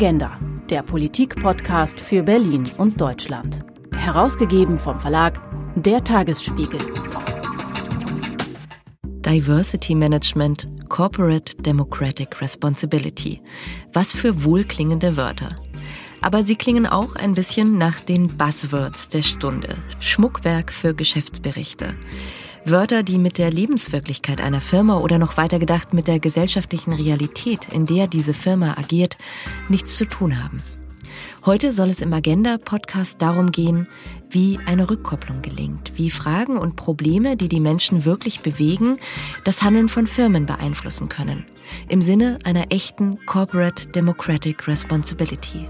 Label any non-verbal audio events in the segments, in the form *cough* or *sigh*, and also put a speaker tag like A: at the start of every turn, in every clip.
A: Agenda, der Politik-Podcast für Berlin und Deutschland. Herausgegeben vom Verlag Der Tagesspiegel.
B: Diversity Management, Corporate Democratic Responsibility. Was für wohlklingende Wörter. Aber sie klingen auch ein bisschen nach den Buzzwords der Stunde. Schmuckwerk für Geschäftsberichte. Wörter, die mit der Lebenswirklichkeit einer Firma oder noch weiter gedacht mit der gesellschaftlichen Realität, in der diese Firma agiert, nichts zu tun haben. Heute soll es im Agenda-Podcast darum gehen, wie eine Rückkopplung gelingt, wie Fragen und Probleme, die die Menschen wirklich bewegen, das Handeln von Firmen beeinflussen können, im Sinne einer echten Corporate Democratic Responsibility.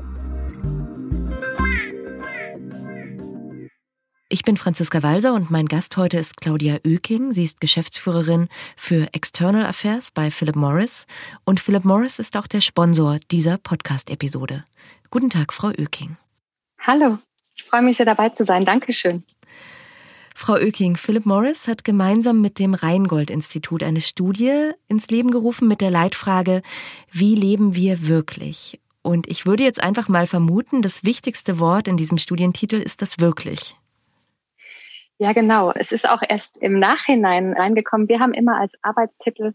B: Ich bin Franziska Walser und mein Gast heute ist Claudia Oeking. Sie ist Geschäftsführerin für External Affairs bei Philip Morris und Philip Morris ist auch der Sponsor dieser Podcast-Episode. Guten Tag, Frau Oeking.
C: Hallo, ich freue mich sehr dabei zu sein. Dankeschön.
B: Frau Oeking, Philip Morris hat gemeinsam mit dem Rheingold-Institut eine Studie ins Leben gerufen mit der Leitfrage, wie leben wir wirklich? Und ich würde jetzt einfach mal vermuten, das wichtigste Wort in diesem Studientitel ist das wirklich.
C: Ja, genau. Es ist auch erst im Nachhinein reingekommen. Wir haben immer als Arbeitstitel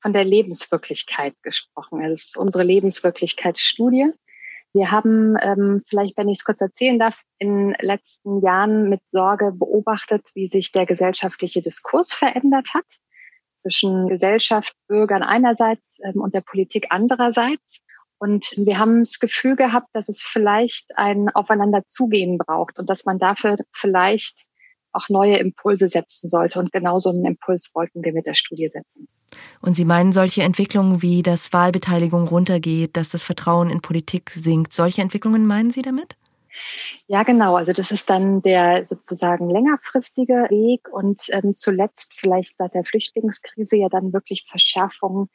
C: von der Lebenswirklichkeit gesprochen. Also es ist unsere Lebenswirklichkeitsstudie. Wir haben, ähm, vielleicht, wenn ich es kurz erzählen darf, in den letzten Jahren mit Sorge beobachtet, wie sich der gesellschaftliche Diskurs verändert hat zwischen Gesellschaft, Bürgern einerseits ähm, und der Politik andererseits. Und wir haben das Gefühl gehabt, dass es vielleicht ein Aufeinanderzugehen braucht und dass man dafür vielleicht auch neue Impulse setzen sollte. Und genau so einen Impuls wollten wir mit der Studie setzen.
B: Und Sie meinen solche Entwicklungen wie, dass Wahlbeteiligung runtergeht, dass das Vertrauen in Politik sinkt, solche Entwicklungen meinen Sie damit?
C: Ja, genau. Also das ist dann der sozusagen längerfristige Weg und ähm, zuletzt vielleicht seit der Flüchtlingskrise ja dann wirklich Verschärfungen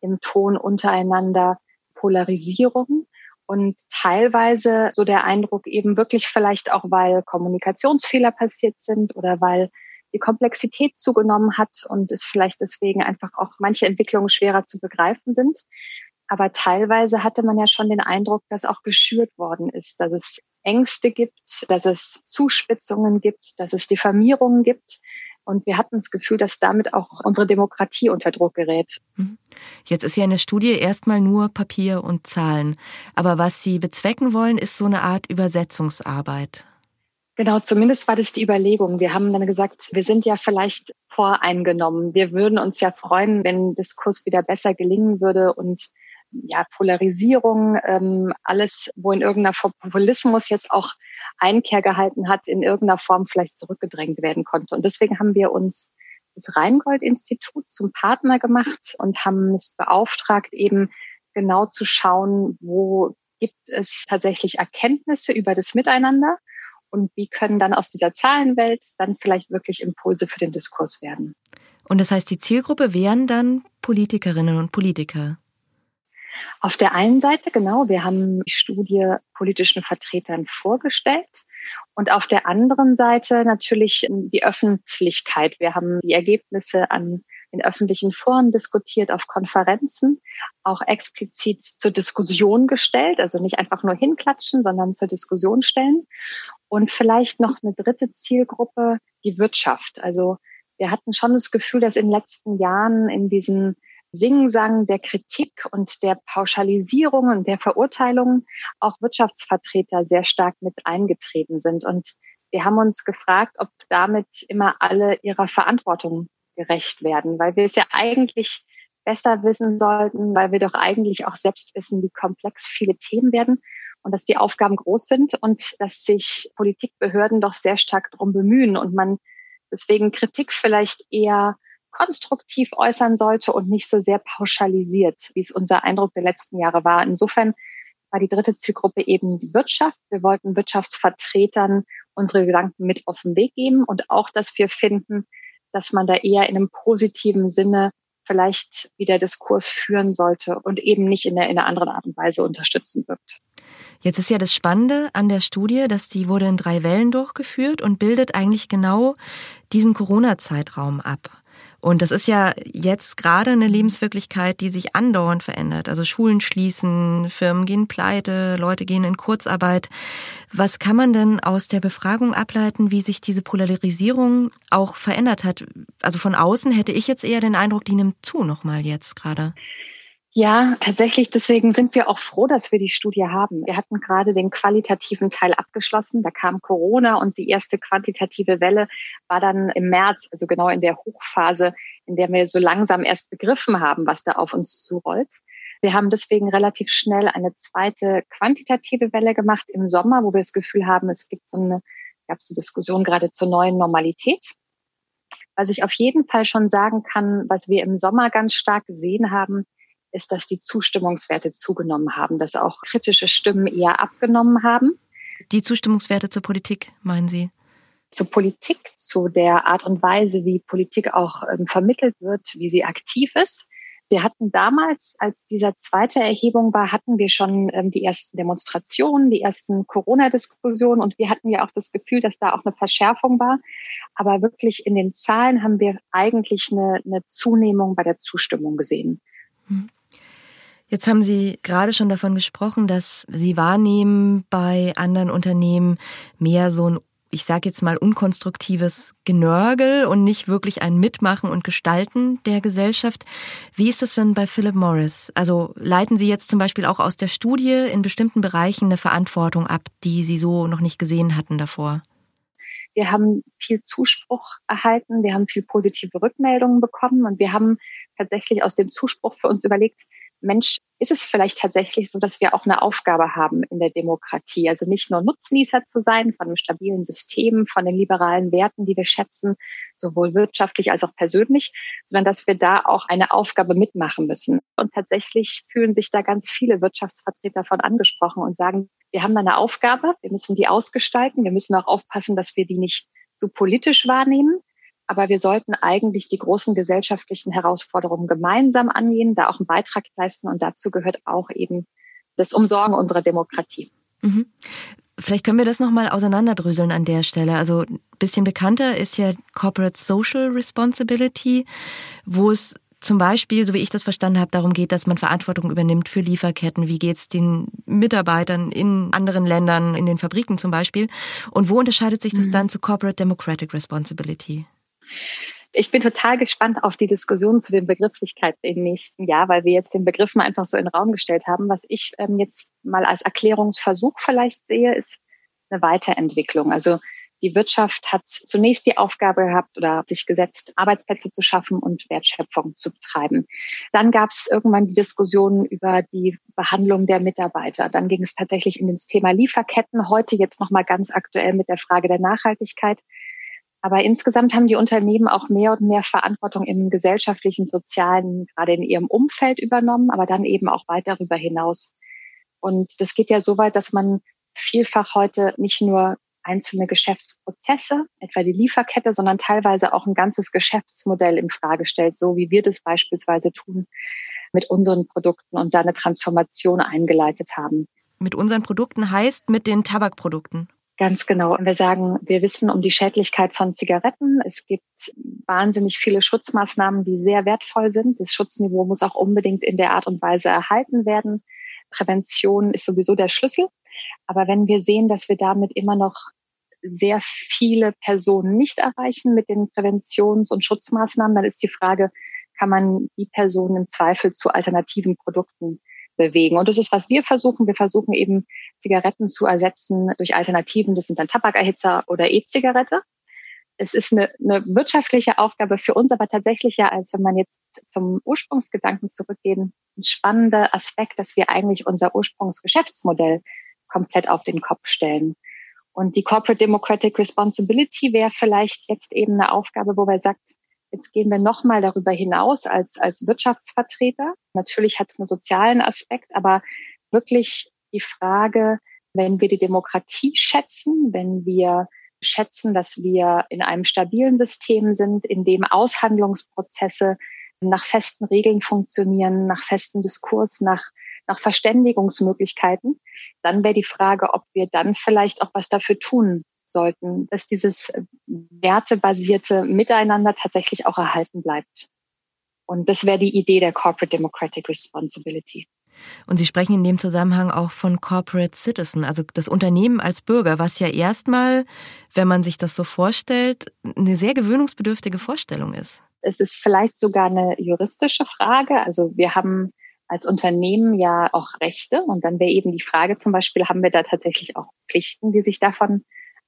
C: im Ton untereinander, Polarisierung und teilweise so der Eindruck eben wirklich vielleicht auch, weil Kommunikationsfehler passiert sind oder weil die Komplexität zugenommen hat und es vielleicht deswegen einfach auch manche Entwicklungen schwerer zu begreifen sind. Aber teilweise hatte man ja schon den Eindruck, dass auch geschürt worden ist, dass es Ängste gibt, dass es Zuspitzungen gibt, dass es Diffamierungen gibt, und wir hatten das Gefühl, dass damit auch unsere Demokratie unter Druck gerät. Mhm.
B: Jetzt ist ja eine Studie erstmal nur Papier und Zahlen. Aber was Sie bezwecken wollen, ist so eine Art Übersetzungsarbeit.
C: Genau, zumindest war das die Überlegung. Wir haben dann gesagt, wir sind ja vielleicht voreingenommen. Wir würden uns ja freuen, wenn Diskurs wieder besser gelingen würde und ja, Polarisierung, ähm, alles, wo in irgendeiner Form Populismus jetzt auch Einkehr gehalten hat, in irgendeiner Form vielleicht zurückgedrängt werden konnte. Und deswegen haben wir uns das Rheingold-Institut zum Partner gemacht und haben es beauftragt, eben genau zu schauen, wo gibt es tatsächlich Erkenntnisse über das Miteinander und wie können dann aus dieser Zahlenwelt dann vielleicht wirklich Impulse für den Diskurs werden.
B: Und das heißt, die Zielgruppe wären dann Politikerinnen und Politiker.
C: Auf der einen Seite, genau, wir haben die Studie politischen Vertretern vorgestellt und auf der anderen Seite natürlich die Öffentlichkeit. Wir haben die Ergebnisse an in öffentlichen Foren diskutiert, auf Konferenzen, auch explizit zur Diskussion gestellt, also nicht einfach nur hinklatschen, sondern zur Diskussion stellen. Und vielleicht noch eine dritte Zielgruppe, die Wirtschaft. Also wir hatten schon das Gefühl, dass in den letzten Jahren in diesen Singsang der Kritik und der Pauschalisierung und der Verurteilungen auch Wirtschaftsvertreter sehr stark mit eingetreten sind. Und wir haben uns gefragt, ob damit immer alle ihrer Verantwortung gerecht werden, weil wir es ja eigentlich besser wissen sollten, weil wir doch eigentlich auch selbst wissen, wie komplex viele Themen werden und dass die Aufgaben groß sind und dass sich Politikbehörden doch sehr stark darum bemühen und man deswegen Kritik vielleicht eher konstruktiv äußern sollte und nicht so sehr pauschalisiert, wie es unser Eindruck der letzten Jahre war. Insofern war die dritte Zielgruppe eben die Wirtschaft. Wir wollten Wirtschaftsvertretern unsere Gedanken mit auf den Weg geben und auch, dass wir finden, dass man da eher in einem positiven Sinne vielleicht wieder Diskurs führen sollte und eben nicht in, der, in einer anderen Art und Weise unterstützen wirkt.
B: Jetzt ist ja das Spannende an der Studie, dass die wurde in drei Wellen durchgeführt und bildet eigentlich genau diesen Corona-Zeitraum ab. Und das ist ja jetzt gerade eine Lebenswirklichkeit, die sich andauernd verändert. Also Schulen schließen, Firmen gehen pleite, Leute gehen in Kurzarbeit. Was kann man denn aus der Befragung ableiten, wie sich diese Polarisierung auch verändert hat? Also von außen hätte ich jetzt eher den Eindruck, die nimmt zu nochmal jetzt gerade.
C: Ja, tatsächlich. Deswegen sind wir auch froh, dass wir die Studie haben. Wir hatten gerade den qualitativen Teil abgeschlossen. Da kam Corona und die erste quantitative Welle war dann im März, also genau in der Hochphase, in der wir so langsam erst begriffen haben, was da auf uns zurollt. Wir haben deswegen relativ schnell eine zweite quantitative Welle gemacht im Sommer, wo wir das Gefühl haben, es gibt so eine, gab es eine Diskussion gerade zur neuen Normalität. Was ich auf jeden Fall schon sagen kann, was wir im Sommer ganz stark gesehen haben, ist, dass die Zustimmungswerte zugenommen haben, dass auch kritische Stimmen eher abgenommen haben.
B: Die Zustimmungswerte zur Politik, meinen Sie?
C: Zur Politik, zu der Art und Weise, wie Politik auch ähm, vermittelt wird, wie sie aktiv ist. Wir hatten damals, als dieser zweite Erhebung war, hatten wir schon ähm, die ersten Demonstrationen, die ersten Corona-Diskussionen und wir hatten ja auch das Gefühl, dass da auch eine Verschärfung war. Aber wirklich in den Zahlen haben wir eigentlich eine, eine Zunehmung bei der Zustimmung gesehen. Hm.
B: Jetzt haben Sie gerade schon davon gesprochen, dass Sie wahrnehmen bei anderen Unternehmen mehr so ein ich sage jetzt mal unkonstruktives Genörgel und nicht wirklich ein Mitmachen und Gestalten der Gesellschaft. Wie ist das denn bei Philip Morris? Also leiten Sie jetzt zum Beispiel auch aus der Studie in bestimmten Bereichen eine Verantwortung ab, die Sie so noch nicht gesehen hatten davor?
C: Wir haben viel Zuspruch erhalten, wir haben viel positive Rückmeldungen bekommen und wir haben tatsächlich aus dem Zuspruch für uns überlegt, Mensch, ist es vielleicht tatsächlich so, dass wir auch eine Aufgabe haben in der Demokratie? Also nicht nur Nutznießer zu sein von einem stabilen System, von den liberalen Werten, die wir schätzen, sowohl wirtschaftlich als auch persönlich, sondern dass wir da auch eine Aufgabe mitmachen müssen. Und tatsächlich fühlen sich da ganz viele Wirtschaftsvertreter von angesprochen und sagen, wir haben da eine Aufgabe, wir müssen die ausgestalten, wir müssen auch aufpassen, dass wir die nicht zu politisch wahrnehmen, aber wir sollten eigentlich die großen gesellschaftlichen Herausforderungen gemeinsam angehen, da auch einen Beitrag leisten. Und dazu gehört auch eben das Umsorgen unserer Demokratie.
B: Mhm. Vielleicht können wir das nochmal auseinanderdröseln an der Stelle. Also ein bisschen bekannter ist ja Corporate Social Responsibility, wo es zum Beispiel, so wie ich das verstanden habe, darum geht, dass man Verantwortung übernimmt für Lieferketten. Wie geht es den Mitarbeitern in anderen Ländern, in den Fabriken zum Beispiel? Und wo unterscheidet sich das mhm. dann zu Corporate Democratic Responsibility?
C: Ich bin total gespannt auf die Diskussion zu den Begrifflichkeiten im nächsten Jahr, weil wir jetzt den Begriff mal einfach so in den Raum gestellt haben. Was ich ähm, jetzt mal als Erklärungsversuch vielleicht sehe, ist eine Weiterentwicklung. Also die Wirtschaft hat zunächst die Aufgabe gehabt oder sich gesetzt, Arbeitsplätze zu schaffen und Wertschöpfung zu betreiben. Dann gab es irgendwann die Diskussion über die Behandlung der Mitarbeiter. Dann ging es tatsächlich in das Thema Lieferketten. Heute jetzt nochmal ganz aktuell mit der Frage der Nachhaltigkeit. Aber insgesamt haben die Unternehmen auch mehr und mehr Verantwortung im gesellschaftlichen, sozialen, gerade in ihrem Umfeld übernommen, aber dann eben auch weit darüber hinaus. Und das geht ja so weit, dass man vielfach heute nicht nur einzelne Geschäftsprozesse, etwa die Lieferkette, sondern teilweise auch ein ganzes Geschäftsmodell in Frage stellt, so wie wir das beispielsweise tun mit unseren Produkten und da eine Transformation eingeleitet haben.
B: Mit unseren Produkten heißt mit den Tabakprodukten.
C: Ganz genau. Und wir sagen, wir wissen um die Schädlichkeit von Zigaretten. Es gibt wahnsinnig viele Schutzmaßnahmen, die sehr wertvoll sind. Das Schutzniveau muss auch unbedingt in der Art und Weise erhalten werden. Prävention ist sowieso der Schlüssel. Aber wenn wir sehen, dass wir damit immer noch sehr viele Personen nicht erreichen mit den Präventions- und Schutzmaßnahmen, dann ist die Frage, kann man die Personen im Zweifel zu alternativen Produkten bewegen. Und das ist, was wir versuchen. Wir versuchen eben Zigaretten zu ersetzen durch Alternativen. Das sind dann Tabakerhitzer oder E-Zigarette. Es ist eine, eine wirtschaftliche Aufgabe für uns, aber tatsächlich ja, als wenn man jetzt zum Ursprungsgedanken zurückgehen, ein spannender Aspekt, dass wir eigentlich unser Ursprungsgeschäftsmodell komplett auf den Kopf stellen. Und die Corporate Democratic Responsibility wäre vielleicht jetzt eben eine Aufgabe, wo man sagt, Jetzt gehen wir nochmal darüber hinaus als, als Wirtschaftsvertreter. Natürlich hat es einen sozialen Aspekt, aber wirklich die Frage, wenn wir die Demokratie schätzen, wenn wir schätzen, dass wir in einem stabilen System sind, in dem Aushandlungsprozesse nach festen Regeln funktionieren, nach festem Diskurs, nach, nach Verständigungsmöglichkeiten, dann wäre die Frage, ob wir dann vielleicht auch was dafür tun sollten, dass dieses wertebasierte Miteinander tatsächlich auch erhalten bleibt. Und das wäre die Idee der Corporate Democratic Responsibility.
B: Und Sie sprechen in dem Zusammenhang auch von Corporate Citizen, also das Unternehmen als Bürger, was ja erstmal, wenn man sich das so vorstellt, eine sehr gewöhnungsbedürftige Vorstellung ist.
C: Es ist vielleicht sogar eine juristische Frage. Also wir haben als Unternehmen ja auch Rechte und dann wäre eben die Frage zum Beispiel, haben wir da tatsächlich auch Pflichten, die sich davon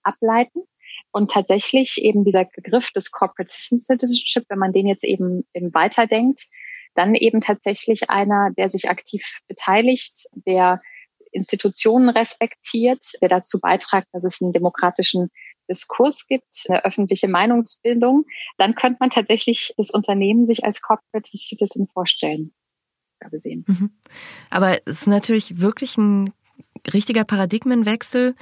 C: ableiten? Und tatsächlich eben dieser Begriff des Corporate Citizenship, wenn man den jetzt eben, eben weiterdenkt, dann eben tatsächlich einer, der sich aktiv beteiligt, der Institutionen respektiert, der dazu beiträgt, dass es einen demokratischen Diskurs gibt, eine öffentliche Meinungsbildung, dann könnte man tatsächlich das Unternehmen sich als Corporate Citizen vorstellen. Gesehen. Mhm.
B: Aber es ist natürlich wirklich ein richtiger Paradigmenwechsel,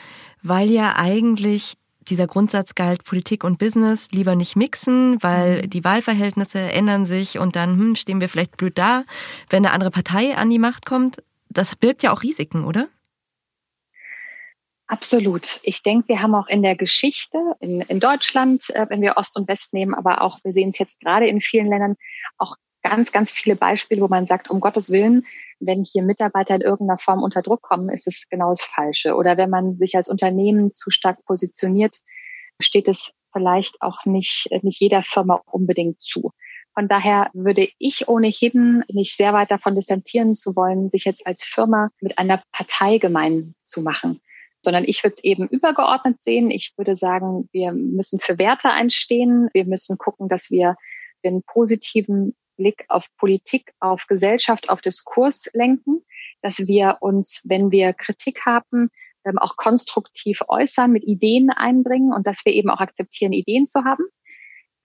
B: weil ja eigentlich dieser Grundsatz galt, Politik und Business lieber nicht mixen, weil mhm. die Wahlverhältnisse ändern sich und dann hm, stehen wir vielleicht blöd da, wenn eine andere Partei an die Macht kommt. Das birgt ja auch Risiken, oder?
C: Absolut. Ich denke, wir haben auch in der Geschichte in, in Deutschland, äh, wenn wir Ost und West nehmen, aber auch, wir sehen es jetzt gerade in vielen Ländern, auch ganz, ganz viele Beispiele, wo man sagt, um Gottes Willen, wenn hier Mitarbeiter in irgendeiner Form unter Druck kommen, ist es genau das Falsche. Oder wenn man sich als Unternehmen zu stark positioniert, steht es vielleicht auch nicht, nicht jeder Firma unbedingt zu. Von daher würde ich ohnehin nicht sehr weit davon distanzieren zu wollen, sich jetzt als Firma mit einer Partei gemein zu machen, sondern ich würde es eben übergeordnet sehen. Ich würde sagen, wir müssen für Werte einstehen. Wir müssen gucken, dass wir den positiven Blick auf Politik, auf Gesellschaft, auf Diskurs lenken, dass wir uns, wenn wir Kritik haben, ähm, auch konstruktiv äußern, mit Ideen einbringen und dass wir eben auch akzeptieren, Ideen zu haben.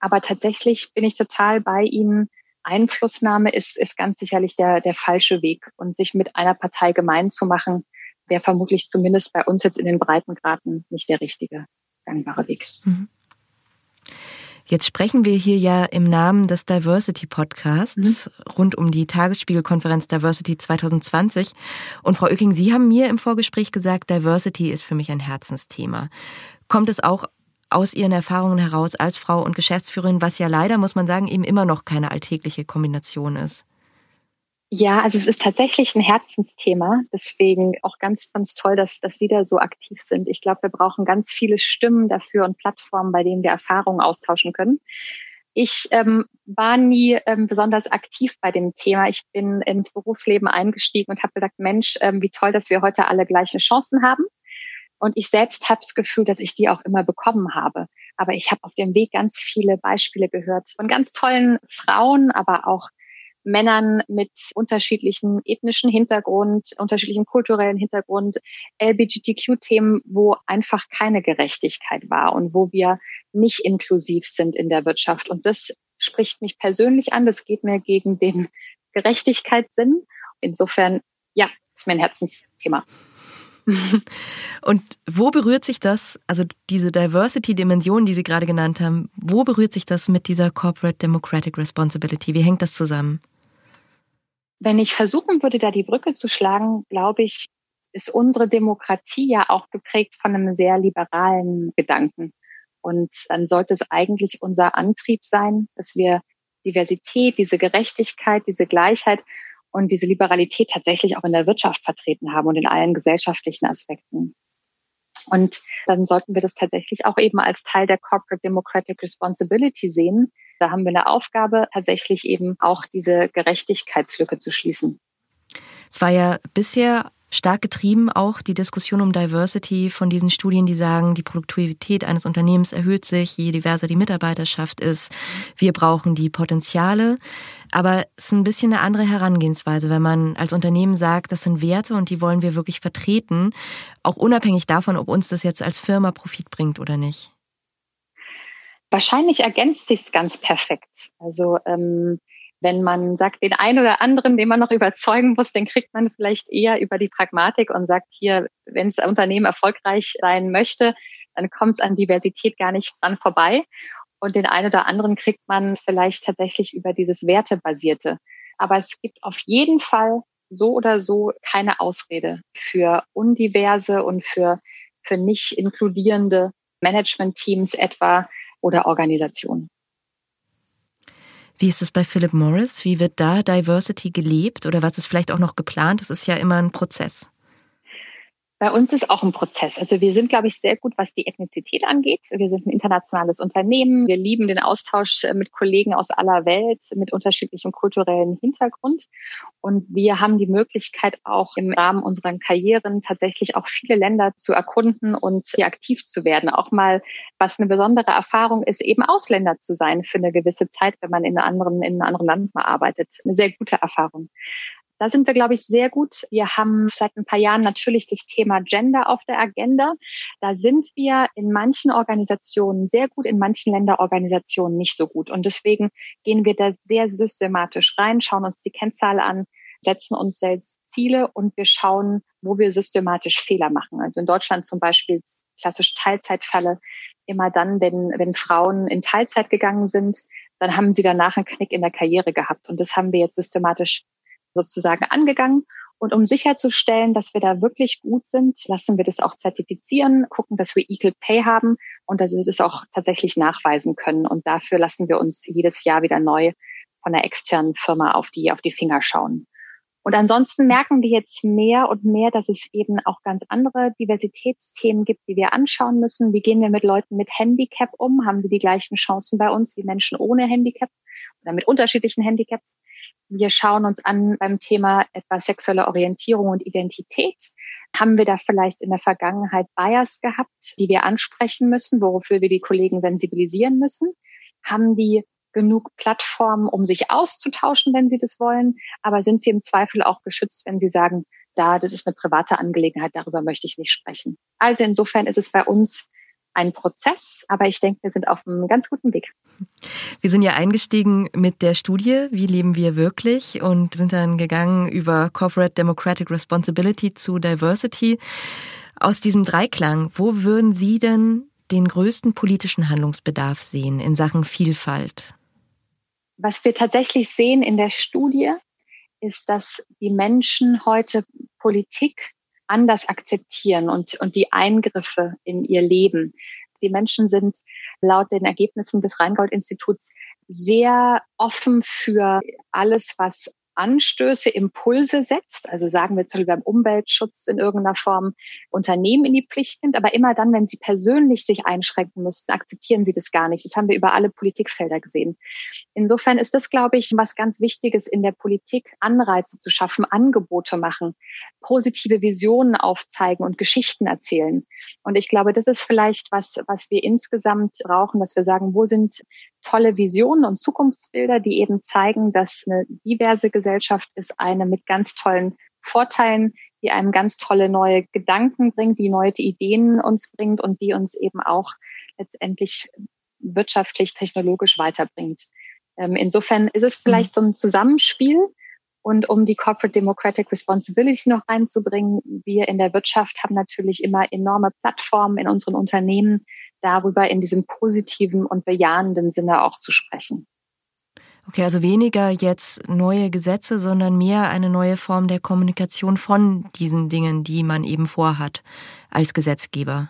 C: Aber tatsächlich bin ich total bei Ihnen. Einflussnahme ist, ist ganz sicherlich der, der falsche Weg. Und sich mit einer Partei gemein zu machen, wäre vermutlich zumindest bei uns jetzt in den Breitengraden nicht der richtige gangbare Weg. Mhm.
B: Jetzt sprechen wir hier ja im Namen des Diversity Podcasts mhm. rund um die Tagesspiegelkonferenz Diversity 2020. Und Frau Oecking, Sie haben mir im Vorgespräch gesagt, Diversity ist für mich ein Herzensthema. Kommt es auch aus Ihren Erfahrungen heraus als Frau und Geschäftsführerin, was ja leider, muss man sagen, eben immer noch keine alltägliche Kombination ist?
C: Ja, also es ist tatsächlich ein Herzensthema. Deswegen auch ganz, ganz toll, dass, dass Sie da so aktiv sind. Ich glaube, wir brauchen ganz viele Stimmen dafür und Plattformen, bei denen wir Erfahrungen austauschen können. Ich ähm, war nie ähm, besonders aktiv bei dem Thema. Ich bin ins Berufsleben eingestiegen und habe gesagt, Mensch, ähm, wie toll, dass wir heute alle gleiche Chancen haben. Und ich selbst habe das Gefühl, dass ich die auch immer bekommen habe. Aber ich habe auf dem Weg ganz viele Beispiele gehört von ganz tollen Frauen, aber auch Männern mit unterschiedlichen ethnischen Hintergrund, unterschiedlichen kulturellen Hintergrund, LGBTQ-Themen, wo einfach keine Gerechtigkeit war und wo wir nicht inklusiv sind in der Wirtschaft. Und das spricht mich persönlich an. Das geht mir gegen den Gerechtigkeitssinn. Insofern, ja, ist mein Herzensthema. *laughs*
B: Und wo berührt sich das, also diese Diversity-Dimension, die Sie gerade genannt haben, wo berührt sich das mit dieser Corporate Democratic Responsibility? Wie hängt das zusammen?
C: Wenn ich versuchen würde, da die Brücke zu schlagen, glaube ich, ist unsere Demokratie ja auch geprägt von einem sehr liberalen Gedanken. Und dann sollte es eigentlich unser Antrieb sein, dass wir Diversität, diese Gerechtigkeit, diese Gleichheit und diese Liberalität tatsächlich auch in der Wirtschaft vertreten haben und in allen gesellschaftlichen Aspekten. Und dann sollten wir das tatsächlich auch eben als Teil der Corporate Democratic Responsibility sehen, da haben wir eine Aufgabe, tatsächlich eben auch diese Gerechtigkeitslücke zu schließen.
B: Es war ja bisher stark getrieben auch die Diskussion um Diversity von diesen Studien, die sagen, die Produktivität eines Unternehmens erhöht sich, je diverser die Mitarbeiterschaft ist. Wir brauchen die Potenziale. Aber es ist ein bisschen eine andere Herangehensweise, wenn man als Unternehmen sagt, das sind Werte und die wollen wir wirklich vertreten, auch unabhängig davon, ob uns das jetzt als Firma Profit bringt oder nicht.
C: Wahrscheinlich ergänzt sich's ganz perfekt. Also ähm, wenn man sagt, den einen oder anderen, den man noch überzeugen muss, den kriegt man vielleicht eher über die Pragmatik und sagt hier, wenn das Unternehmen erfolgreich sein möchte, dann kommt es an Diversität gar nicht dran vorbei. Und den einen oder anderen kriegt man vielleicht tatsächlich über dieses Wertebasierte. Aber es gibt auf jeden Fall so oder so keine Ausrede für undiverse und für, für nicht inkludierende Management-Teams etwa oder Organisationen.
B: Wie ist es bei Philip Morris? Wie wird da Diversity gelebt oder was ist vielleicht auch noch geplant? Das ist ja immer ein Prozess.
C: Bei uns ist auch ein Prozess. Also wir sind, glaube ich, sehr gut, was die Ethnizität angeht. Wir sind ein internationales Unternehmen. Wir lieben den Austausch äh, mit Kollegen aus aller Welt mit unterschiedlichem kulturellen Hintergrund. Und wir haben die Möglichkeit, auch im Rahmen unserer Karrieren tatsächlich auch viele Länder zu erkunden und hier aktiv zu werden. Auch mal, was eine besondere Erfahrung ist, eben Ausländer zu sein für eine gewisse Zeit, wenn man in einem anderen, in einem anderen Land mal arbeitet. Eine sehr gute Erfahrung. Da sind wir, glaube ich, sehr gut. Wir haben seit ein paar Jahren natürlich das Thema Gender auf der Agenda. Da sind wir in manchen Organisationen sehr gut, in manchen Länderorganisationen nicht so gut. Und deswegen gehen wir da sehr systematisch rein, schauen uns die Kennzahl an, setzen uns selbst Ziele und wir schauen, wo wir systematisch Fehler machen. Also in Deutschland zum Beispiel klassisch Teilzeitfalle. Immer dann, wenn, wenn Frauen in Teilzeit gegangen sind, dann haben sie danach einen Knick in der Karriere gehabt. Und das haben wir jetzt systematisch sozusagen angegangen. Und um sicherzustellen, dass wir da wirklich gut sind, lassen wir das auch zertifizieren, gucken, dass wir Equal Pay haben und dass wir das auch tatsächlich nachweisen können. Und dafür lassen wir uns jedes Jahr wieder neu von einer externen Firma auf die, auf die Finger schauen. Und ansonsten merken wir jetzt mehr und mehr, dass es eben auch ganz andere Diversitätsthemen gibt, die wir anschauen müssen. Wie gehen wir mit Leuten mit Handicap um? Haben wir die gleichen Chancen bei uns wie Menschen ohne Handicap oder mit unterschiedlichen Handicaps? Wir schauen uns an beim Thema etwa sexuelle Orientierung und Identität. Haben wir da vielleicht in der Vergangenheit Bias gehabt, die wir ansprechen müssen, wofür wir die Kollegen sensibilisieren müssen? Haben die genug Plattformen, um sich auszutauschen, wenn sie das wollen? Aber sind sie im Zweifel auch geschützt, wenn sie sagen, da, das ist eine private Angelegenheit, darüber möchte ich nicht sprechen. Also insofern ist es bei uns ein Prozess, aber ich denke, wir sind auf einem ganz guten Weg.
B: Wir sind ja eingestiegen mit der Studie, wie leben wir wirklich und sind dann gegangen über Corporate Democratic Responsibility zu Diversity. Aus diesem Dreiklang, wo würden Sie denn den größten politischen Handlungsbedarf sehen in Sachen Vielfalt?
C: Was wir tatsächlich sehen in der Studie, ist, dass die Menschen heute Politik anders akzeptieren und, und die Eingriffe in ihr Leben. Die Menschen sind laut den Ergebnissen des Rheingold-Instituts sehr offen für alles, was Anstöße, Impulse setzt, also sagen wir zum Beispiel beim Umweltschutz in irgendeiner Form Unternehmen in die Pflicht nimmt, aber immer dann, wenn sie persönlich sich einschränken müssten, akzeptieren sie das gar nicht. Das haben wir über alle Politikfelder gesehen. Insofern ist das, glaube ich, was ganz Wichtiges in der Politik, Anreize zu schaffen, Angebote machen, positive Visionen aufzeigen und Geschichten erzählen. Und ich glaube, das ist vielleicht was, was wir insgesamt brauchen, dass wir sagen, wo sind tolle Visionen und Zukunftsbilder, die eben zeigen, dass eine diverse Gesellschaft ist eine mit ganz tollen Vorteilen, die einem ganz tolle neue Gedanken bringt, die neue Ideen uns bringt und die uns eben auch letztendlich wirtschaftlich, technologisch weiterbringt. Ähm, insofern ist es vielleicht so ein Zusammenspiel. Und um die Corporate Democratic Responsibility noch reinzubringen, wir in der Wirtschaft haben natürlich immer enorme Plattformen in unseren Unternehmen, darüber in diesem positiven und bejahenden Sinne auch zu sprechen.
B: Okay, also weniger jetzt neue Gesetze, sondern mehr eine neue Form der Kommunikation von diesen Dingen, die man eben vorhat als Gesetzgeber.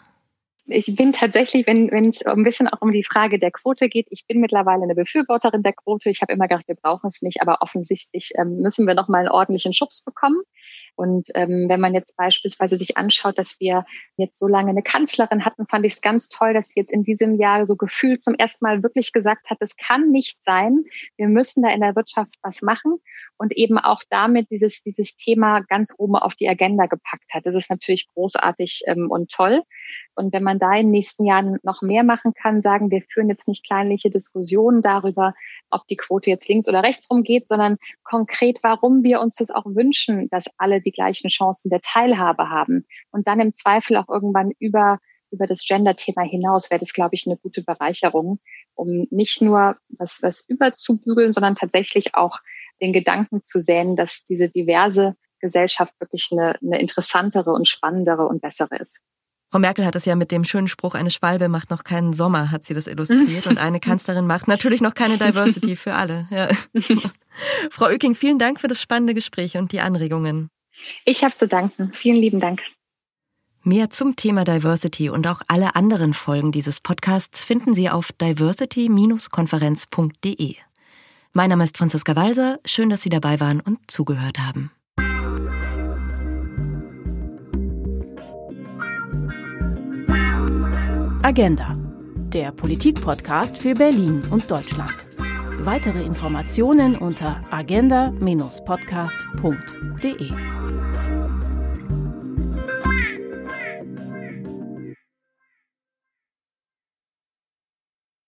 C: Ich bin tatsächlich, wenn es ein bisschen auch um die Frage der Quote geht, ich bin mittlerweile eine Befürworterin der Quote. Ich habe immer gedacht, wir brauchen es nicht, aber offensichtlich ähm, müssen wir noch mal einen ordentlichen Schubs bekommen. Und ähm, wenn man jetzt beispielsweise sich anschaut, dass wir jetzt so lange eine Kanzlerin hatten, fand ich es ganz toll, dass sie jetzt in diesem Jahr so gefühlt zum ersten Mal wirklich gesagt hat, es kann nicht sein. Wir müssen da in der Wirtschaft was machen und eben auch damit dieses, dieses Thema ganz oben auf die Agenda gepackt hat. Das ist natürlich großartig ähm, und toll. Und wenn man da in den nächsten Jahren noch mehr machen kann, sagen, wir führen jetzt nicht kleinliche Diskussionen darüber, ob die Quote jetzt links oder rechts rumgeht, sondern konkret, warum wir uns das auch wünschen, dass alle die gleichen Chancen der Teilhabe haben. Und dann im Zweifel auch irgendwann über, über das Gender-Thema hinaus wäre das, glaube ich, eine gute Bereicherung, um nicht nur was, was überzubügeln, sondern tatsächlich auch den Gedanken zu säen, dass diese diverse Gesellschaft wirklich eine, eine interessantere und spannendere und bessere ist.
B: Frau Merkel hat es ja mit dem schönen Spruch, eine Schwalbe macht noch keinen Sommer, hat sie das illustriert. Und eine *laughs* Kanzlerin macht natürlich noch keine Diversity *laughs* für alle. Ja. *laughs* Frau Oeking, vielen Dank für das spannende Gespräch und die Anregungen.
C: Ich habe zu danken. Vielen lieben Dank.
B: Mehr zum Thema Diversity und auch alle anderen Folgen dieses Podcasts finden Sie auf diversity-konferenz.de. Mein Name ist Franziska Walser. Schön, dass Sie dabei waren und zugehört haben.
A: Agenda, der Politikpodcast für Berlin und Deutschland. Weitere Informationen unter agenda-podcast.de.